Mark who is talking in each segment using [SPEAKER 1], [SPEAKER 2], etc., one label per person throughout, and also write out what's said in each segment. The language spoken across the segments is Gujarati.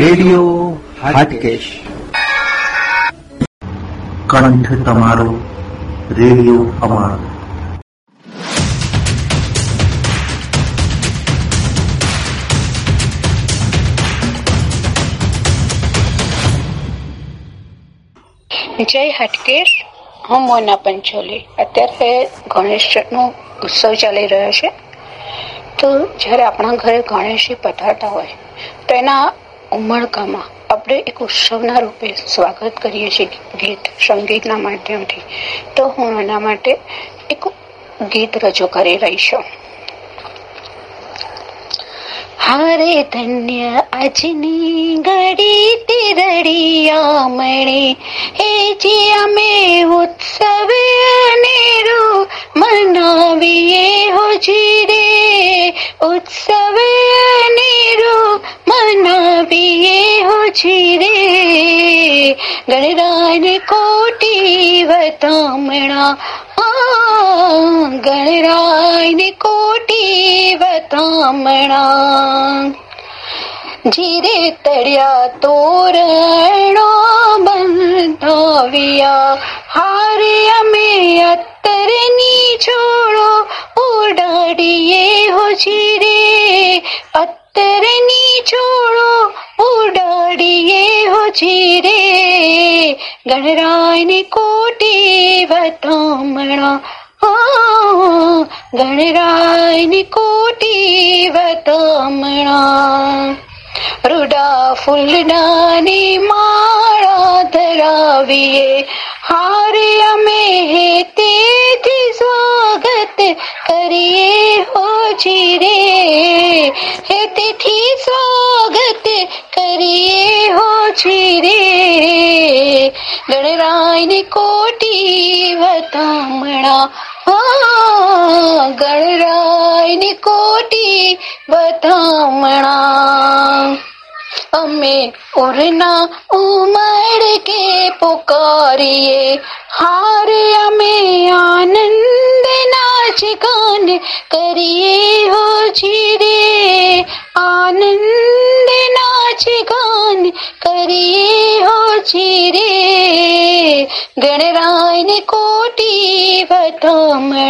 [SPEAKER 1] રેડિયો હાટકેશ.
[SPEAKER 2] કંઠ તમારો રેડિયો અમારો.
[SPEAKER 3] જય હટકેશ. હું મોના પંચોલી. અત્યારે ગણેશનો ઉત્સવ ચાલી રહ્યો છે. તો જ્યારે આપણા ઘરે ગણેશજી પધારતા હોય તો એના ઉમળકામાં આપણે એક ઉત્સવના રૂપે સ્વાગત કરીએ છીએ ગીત, સંગીતના માધ્યમથી. તો હું એના માટે એક ગીત રજૂ કરી રહી છું. હારે ધન્ય આજની ઘડી તિરડિયા મણે એ જે અમે ઉત્સવે અનેરો મનાવીએ હોજી રે ઉત્સવે અનેરો મનાવીએ હોજી રે ગણરાજ કોટી વતામણા ગણરાય કોટી વતામણા. જીરે તળ્યા તોરણો બંધાવ્યા. હારે અમે અત્તરની છોડો ઉડાડીએ હો જીરે. અત્તરની છોડો ઉડાડીએ હો જીરે. ગણરાયની કોટી વતામણા. ગણરાયની કોટી વતામણા. રૂડા ફૂલડાની માળા ધરાવીએ. હારે અમે તેથી સ્વાગત કરીએ હોજી રે હે તેથી સ્વાગત કરીએ હોજી રે ગણરાયની કોટી વતામણા ગણરાયની કોટી વધામણા અમે ઉરના ઉમર કે પુકારીએ. હારે અમે આનંદ ના ગાન કરીએ હો રે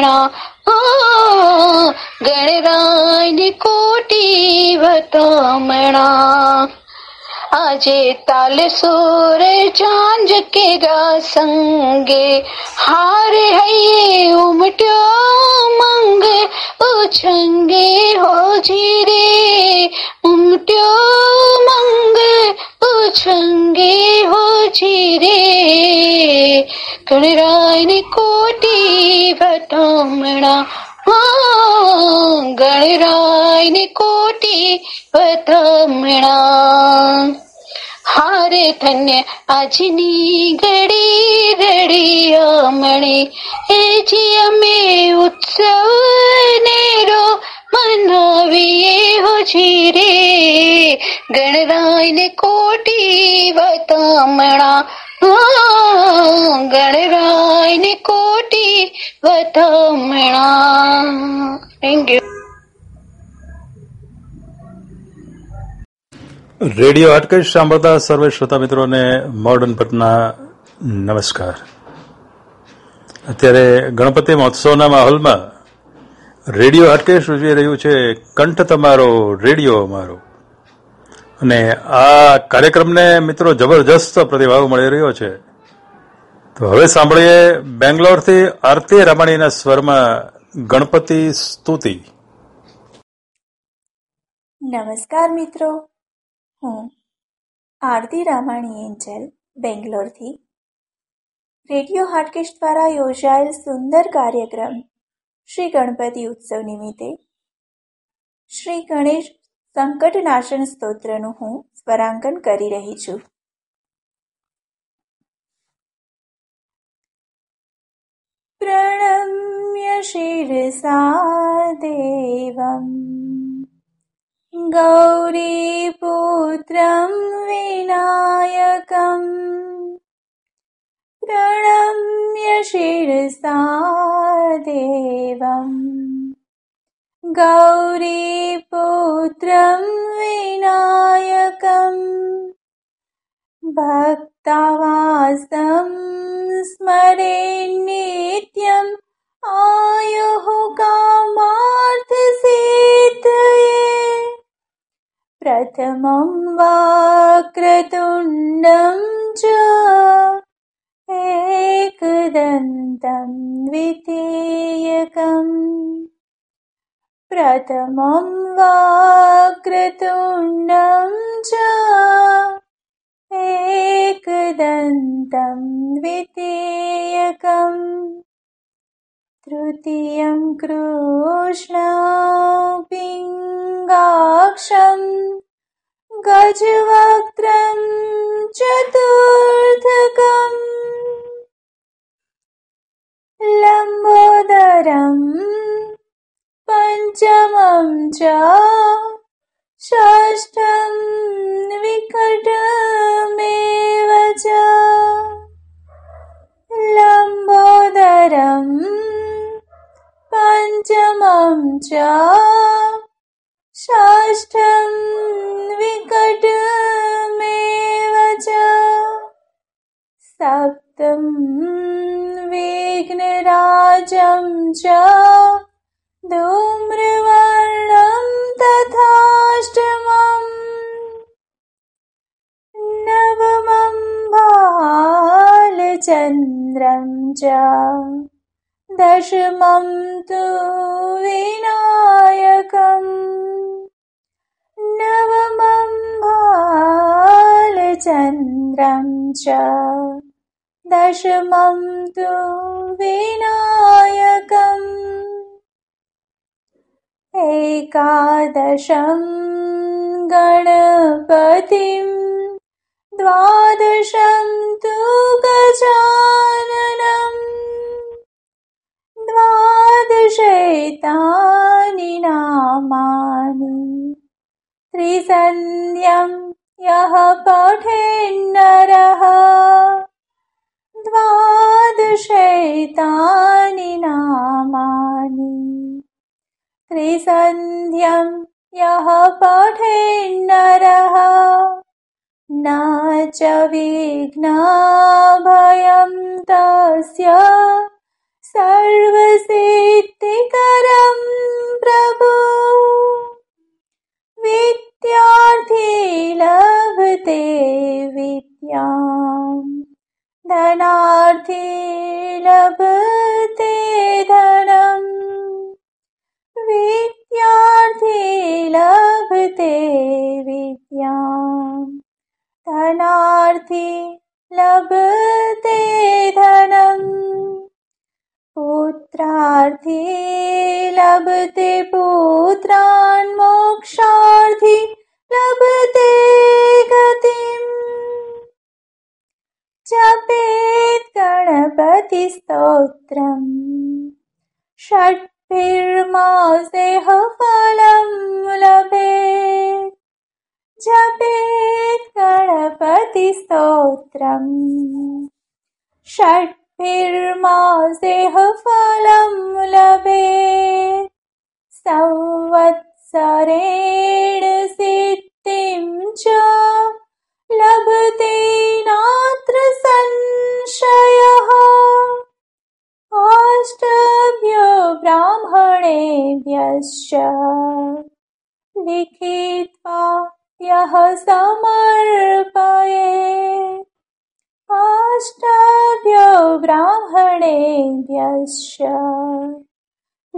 [SPEAKER 3] વધામણા ગણરાય કોટી વતમણા આજે તાલ સોર ચાંજ કે સંગે હારે હૈયે ઉમટ્યો મંગ ઉછંગે હો જીરે. ઉમટ્યો મંગ ઉછંગે હો જીરે. ગણરાય કોટી વતામણા ગણરાયની કોટી વતામણા હારે ધન્ય આજની ઘડી રડી અમણી. એ જી અમે ઉત્સવ નેરો મનાવીએ હોજી રે ગણરાયને કોટી વતામણા. ગણરાયને કોટી વતામણા. થેન્ક યુ
[SPEAKER 4] રેડિયો અટકશ સાંભળતા સર્વે શ્રોતા મિત્રોને મોર્ડન પટના નમસ્કાર. અત્યારે ગણપતિ મહોત્સવના માહોલમાં રેડિયો હાટકેશ ઉજવી રહ્યું છે? કંઠ તમારો, રેડિયો અમારો. અને આ કાર્યક્રમને મિત્રો જબરજસ્ત પ્રતિભાવ મળી રહ્યો છે. તો હવે સાંભળીએ બેંગ્લોરથી આરતી રમાણીના સ્વરમાં ગણપતિ સ્તુતિ.
[SPEAKER 5] નમસ્કાર મિત્રો. હું આરતી રામાણી એન્જલ બેંગ્લોરથી. રેડિયો હાટકેશ દ્વારા યોજાયેલ સુંદર કાર્યક્રમ શ્રી ગણપતિ ઉત્સવ નિમિત્તે શ્રી ગણેશ સંકટનાશન સ્તોત્રનું હું સ્વરાંકન કરી રહી છું પ્રણમ્ય શિરસા દેવમ गौरीपुत्रं विनायकम् प्रणम्य शिरसा देवम् गौरीपुत्रं विनायकम्। भक्तावासं स्मरे नित्यम्। आयुः कामार्थसिद्धये प्रथमं वाक्रतुण्डं च एकदन्तं द्वितीयकम् प्रथमं वाक्रतुण्डं च एकदन्तं द्वितीयकम् तृतीयं कृष्णपिङ्गाक्षम् गजवक्त्रं चतुर्थकम्। लम्बोदरम् पञ्चमं च षष्ठं च। लम्बोदरम् पञ्चमं च षष्ठं विकटमेव च। सप्तं विघ्नराजं च। धूम्रवर्णं तथाष्टमम् नवमं बालचन्द्रं च। दशमं तु विनायकम् बालचन्द्रं च दशमं तु विनायकम्। एकादशं गणपतिं द्वादशं तु गजाननम् द्वादशैतानि नामानि त्रिसन्ध्यं यः पठेन्नरः द्वादशैतानि नामानि। त्रिसन्ध्यं यः पठेन्नरः न च विघ्नाभयं तस्य सर्वसिद्धिकरं प्रभु विद्यार्थी लभते विद्याम् धनार्थी लभते धनम् विद्यार्थी लभते विद्याम् धनार्थी लभते धनम् पुत्रार्थी लभते पुत्रान् मोक्षार्थी लभते गतिम्। जपेत् गणपतिस्तोत्रम् षट्भिर्मासेह फलं लभेत्। जपेत् गणपतिस्तोत्रम् षट्भिर्मासेह फलं लभेत् संवत्सरेण सिद्धिं च लभते नात्र संशयः। अष्टभ्यो ब्राह्मणेभ्यश्च लिखित्वा यः समर्पयेत् अष्टाभ्यो ब्राह्मणेभ्यश्च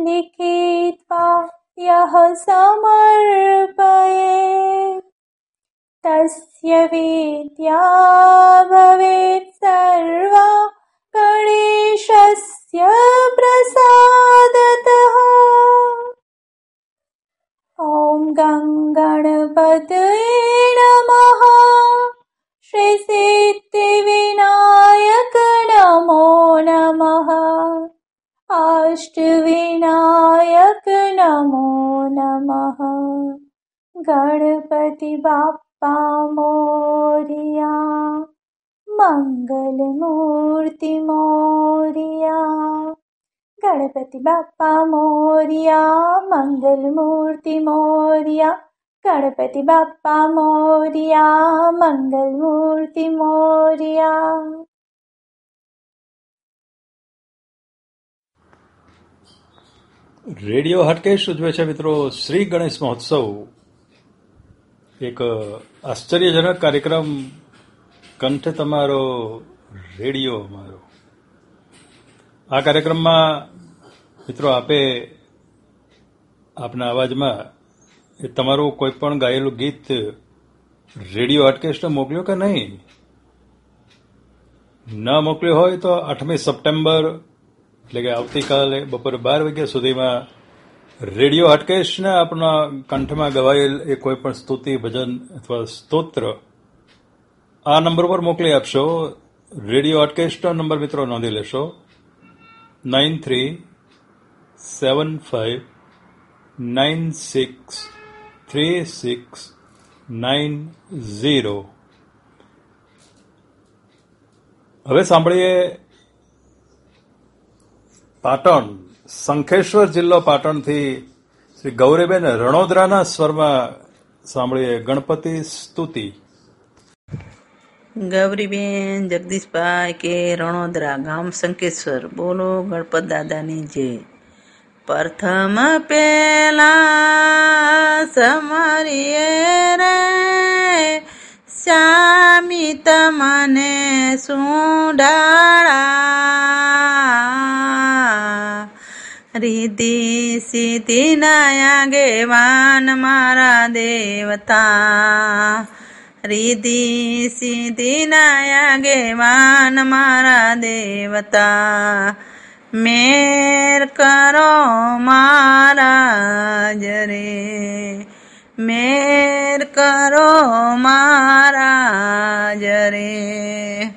[SPEAKER 5] लिखित्वा यः समर्पयेत् तस्य विद्या भवेत् सर्वा गणेशस्य प्रसादतः। ॐ गङ्गणपतये नमः श्रीसिद्धिविनायक नमो नमः। अष्टविनायक नमो। नमः गणपति बाप्पा मोरिया मङ्गलमूर्ति मोरिया गणपति बाप्पा मोरिया मङ्गलमूर्ति मोरिया। ગણપતિ બાપ્પા મોરિયા મંગલ મૂર્તિ મોરિયા
[SPEAKER 4] રેડિયો હટકેશ ઉજવે છે મિત્રો શ્રી ગણેશ મહોત્સવ. એક આશ્ચર્યજનક કાર્યક્રમ કંઠ તમારો રેડિયો અમારો આ કાર્યક્રમમાં મિત્રો આપે આપના અવાજમાં એ તમારું કોઈ પણ ગાયેલું ગીત રેડિયો હટકેશને મોકલ્યો કે નહીં? ન મોકલ્યો હોય તો આઠમી સપ્ટેમ્બર, એટલે કે આવતીકાલે બપોરે બાર વાગ્યા સુધીમાં રેડિયો હટકેશને આપણા કંઠમાં ગવાયેલ એ કોઈ પણ સ્તુતિ, ભજન અથવા સ્તોત્ર આ નંબર પર મોકલી આપશો. રેડિયો હટકેશનો નંબર મિત્રો નોંધી લેશો. Nine three seven five nine six three six nine zero હવે સાંભળીએ પાટણ, શંખેશ્વર જિલ્લો પાટણથી શ્રી ગૌરીબેન રણોદરાના સ્વરમાં સાંભળીએ ગણપતિ સ્તુતિ.
[SPEAKER 6] ગૌરીબેન જગદીશભાઈ કે રણોદરા ગામ શંકેશ્વર બોલો ગણપત દાદાની જય. પ્રથમ પેલા સમરીએ રે શ્યામી તમને સુડાળા રીધિ સીધી નયા ગેવાન મારા દેવતા। રીધિ સીધી નયા ગેવાન મારા દેવતા। મેર કરો મહારાજ રે. મેર કરો મહારાજ રે.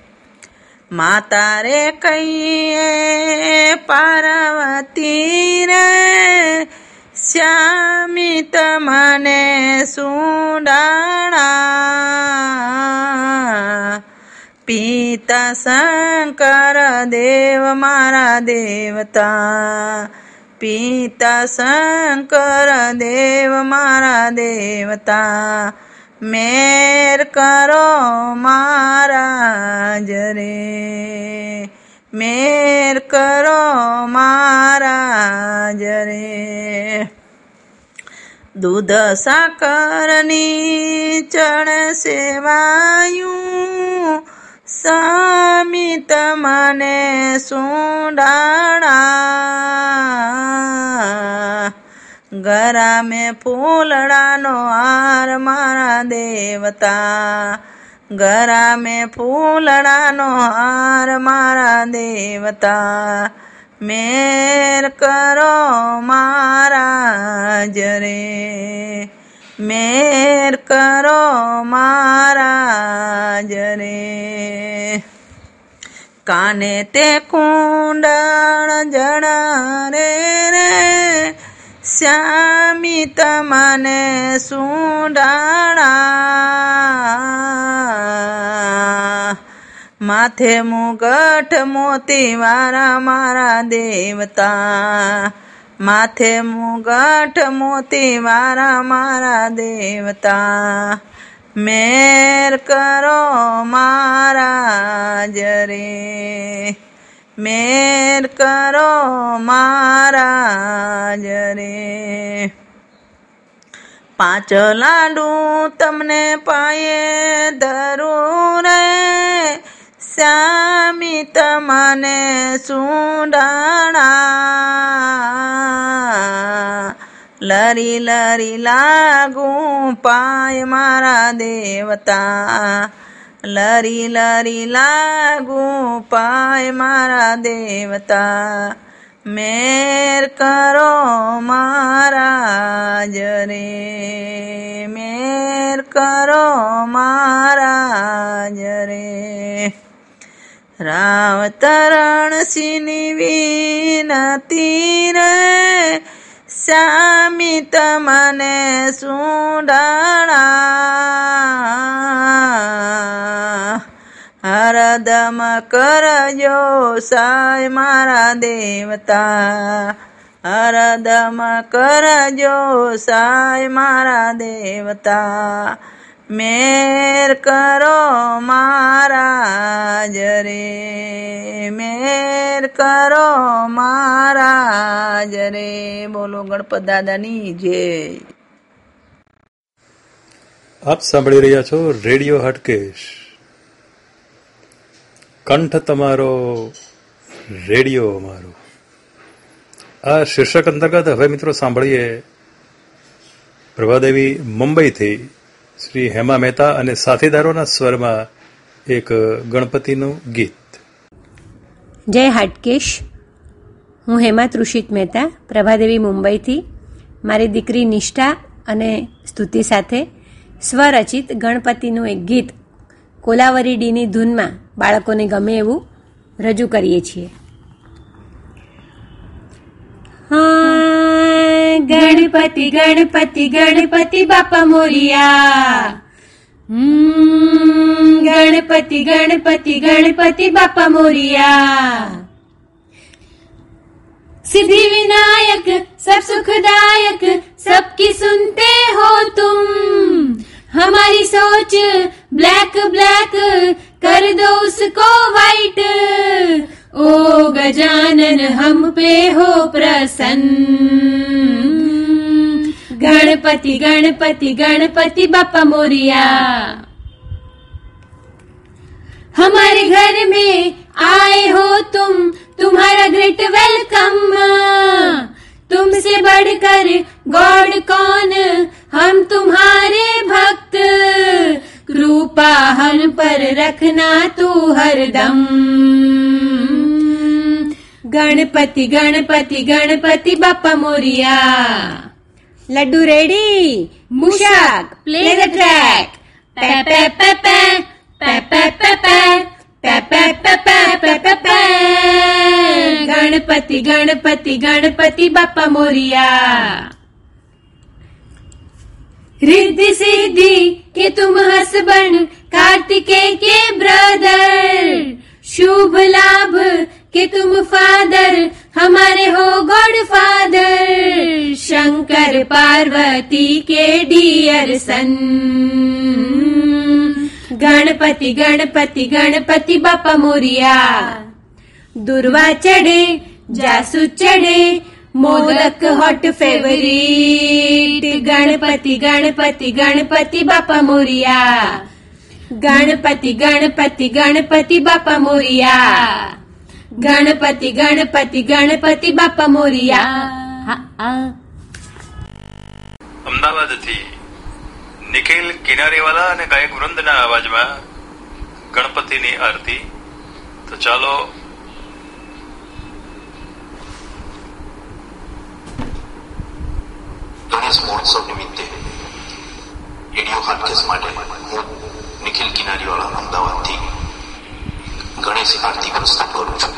[SPEAKER 6] માતા રે કહીએ, પાર્વતી રે શ્યામિત મને સુડાણા પિતા શંકર દેવ મારા દેવતા. પિતા શંકર દેવ મારા દેવતા. મેર કરો મહારાજ રે. મેર કરો મહારાજ રે. દૂધ સાકરની ચણ સેવાયું. સમિત મને સુડાણા. ગરા મેં ફૂલડાનો હાર મારા દેવતા. ગરા મેં ફૂલડાનો હાર મારા દેવતા. મેર કરો મારા રે. મેર કરો મહારાજ રે કાને તે કુંડળ જણા રે. રે શ્યામી તમને સુંડાણા માથે મુગઠ મોતી વારા મારા દેવતા. માથે મુગઠ મોતી વારા મારા દેવતા. મેર કરો મારા જરે મેર કરો મારા જરે પાંચ લાડુ તમને પાયે ધરું રે. શ્યામી તમને સુડાણા. લરી લરી લાગુ પાય મારા દેવતા. લરી લરી લાગુ પાય મારા દેવતા. મેર કરો મહારાજ રે. મેર કરો મહારાજ રે. રાવતરણ સિની વિનતી રે. શ્યામી તમને સુડાણા હર હરદમ કરજો સાય મારા દેવતા હરદમ કરજો સાય મારા દેવતા મેર કરો મહારાજ રે, મેર કરો મહારાજ રે. બોલો ગણપત દાદાની જય.
[SPEAKER 4] આપ સાંભળી રહ્યા છો રેડિયો હટકેશ. કંઠ તમારો, રેડિયો અમારો. આ શીર્ષક અંતર્ગત હવે મિત્રો સાંભળીએ પ્રભાદેવી મુંબઈથી શ્રી હેમા મહેતા અને સાથીદારોના સ્વરમાં એક ગણપતિનું ગીત.
[SPEAKER 7] જય હાટકેશ. હું હેમા તૃષિત મહેતા, પ્રભાદેવી મુંબઈથી. મારી દીકરી નિષ્ઠા અને સ્તુતિ સાથે સ્વરચિત ગણપતિનું એક ગીત કોલાવરી ડીની ધૂનમાં બાળકોને ગમે એવું રજૂ કરીએ છીએ. હા गणपति गणपति गणपति बापा मोरिया। हम्म, गणपति गणपति गणपति बापा मोरिया। सिद्धि विनायक, सब सुखदायक, सबकी सुनते हो तुम। हमारी सोच ब्लैक ब्लैक, कर दो उसको वाइट ओ गजानन, हम पे हो प्रसन्न। गणपति गणपति गणपति बापा मोरिया। हमारे घर में आए हो तुम, तुम्हारा ग्रेट वेलकम। तुमसे बढ़कर गॉड कौन? हम तुम्हारे भक्त। कृपा हम पर रखना तू हरदम। Ganpati Ganpati Ganpati Bappa Morya laddu ready मुशाक play the track Ganpati Ganpati Ganpati Bappa Morya Riddhi सिद्धि के तुम हसबन कार्तिके के ब्रदर शुभ लाभ के तुम फादर हमारे हो गॉड फादर शंकर पार्वती के डियर सन गणपति गणपति गणपति बापा मोरिया दुर्वा चढ़े जासू चढ़े मोदक हॉट फेवरेट गणपति गणपति गणपति बापा मोरिया गणपति गणपति गणपति बापा मोरिया ગણપતિ ગણપતિ ગણપતિ બાપા મોરિયા.
[SPEAKER 4] અમદાવાદથી નિખિલ કિનારીવાલા અને ગાયક વૃંદના અવાજમાં ગણપતિની આરતી. તો ચાલો.
[SPEAKER 8] ગણેશ મહોત્સવ નિમિત્તે રેડિયો હાટકેસ માટે હું નિખિલ કિનારીવાળા અમદાવાદથી ગણેશ આરતી પ્રસ્તુત કરું છું.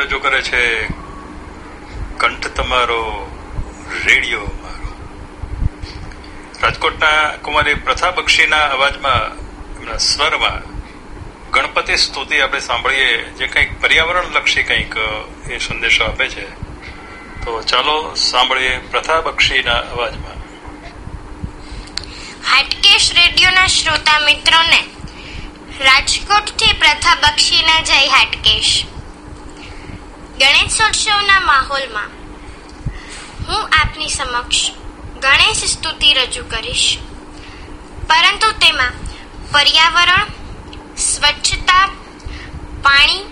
[SPEAKER 4] રજૂ કરે છે, કંઠ તમારો, રેડિયો મારો. રાજકોટના કુમારી પ્રથા બક્ષીના અવાજમાં એમના સ્વરમાં ગણપતિ સ્તુતિ આપણે સાંભળીએ, જે કંઈક પર્યાવરણ લક્ષી કંઈક એ સંદેશો આપે છે. તો ચાલો સાંભળીએ પ્રથા બક્ષીના અવાજમાં.
[SPEAKER 3] હાટકેશ રેડિયોના શ્રોતા મિત્રોને, રાજકોટથી પ્રથા બક્ષીના જય હાટકેશ. ગણેશોત્સવના માહોલમાં હું આપની સમક્ષ ગણેશ સ્તુતિ રજૂ કરીશ. પરંતુ તેમાં પર્યાવરણ, સ્વચ્છતા, પાણી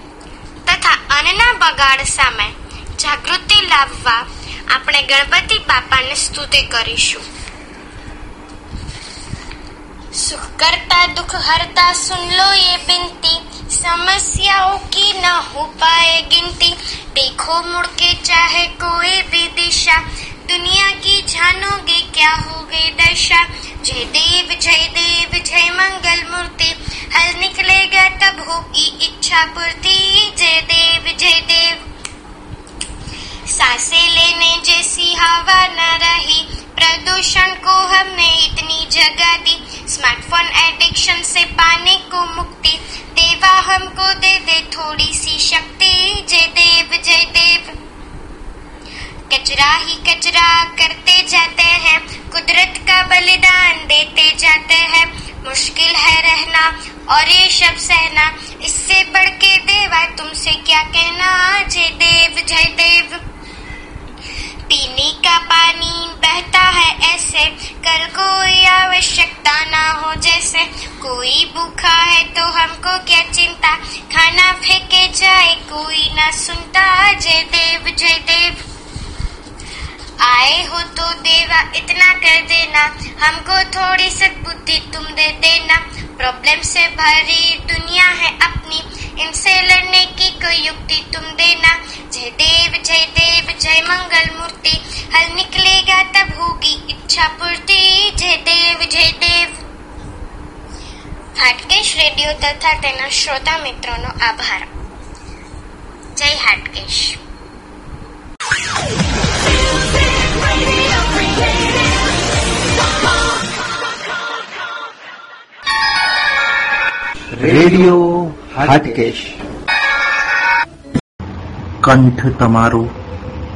[SPEAKER 3] તથા અન્નના બગાડ સામે જાગૃતિ લાવવા આપણે ગણપતિ બાપાને સ્તુતિ કરીશું. સુખ કરતા દુઃખ હરતા સુન લો એ બિનતી. समस्याओं की न हो पाए गिनती। देखो मुड़ के चाहे कोई भी दिशा। दुनिया की जानोगे क्या हो गई दशा। जय देव जय देव, जय मंगल मूर्ति। हल निकलेगा तब होगी इच्छा पूर्ति। जय देव जय देव। साँसें लेने जैसी हवा न रही। प्रदूषण को हमने इतनी जगह दी। स्मार्टफ़ोन एडिक्शन से पाने को मुक्ति हमको दे दे थोड़ी सी शक्ति। जय देव जय देव। कचरा ही कचरा करते जाते हैं। कुदरत का बलिदान देते जाते हैं। मुश्किल है रहना और ये सब सहना। इससे बढ़ के देवा तुमसे क्या कहना? जय देव जय देव। पीने का पानी बहता है ऐसे। कल कोई आवश्यकता ना हो जैसे। कोई भूखा है तो हमको क्या चिंता? खाना फेंके जाए, कोई ना सुनता। जय देव जय देव। आए हो तो देवा, इतना कर देना। हमको थोड़ी सद्बुद्धि तुम दे देना। प्रॉब्लम से भरी दुनिया है अपनी। इनसे लड़ने की कोई युक्ति तुम देना जय देव जय देव जय मंगल मूर्ति हल निकलेगा तब होगी इच्छा पूर्ति जय देव जय देव હાટકેશ રેડિયો તથા તેના શ્રોતા મિત્રોનો આભાર જય હાટકેશ
[SPEAKER 1] રેડિયો હાટકેશ.
[SPEAKER 2] કંઠ તમારો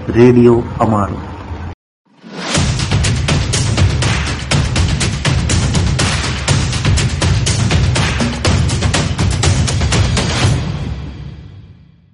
[SPEAKER 2] રેડિયો અમારો.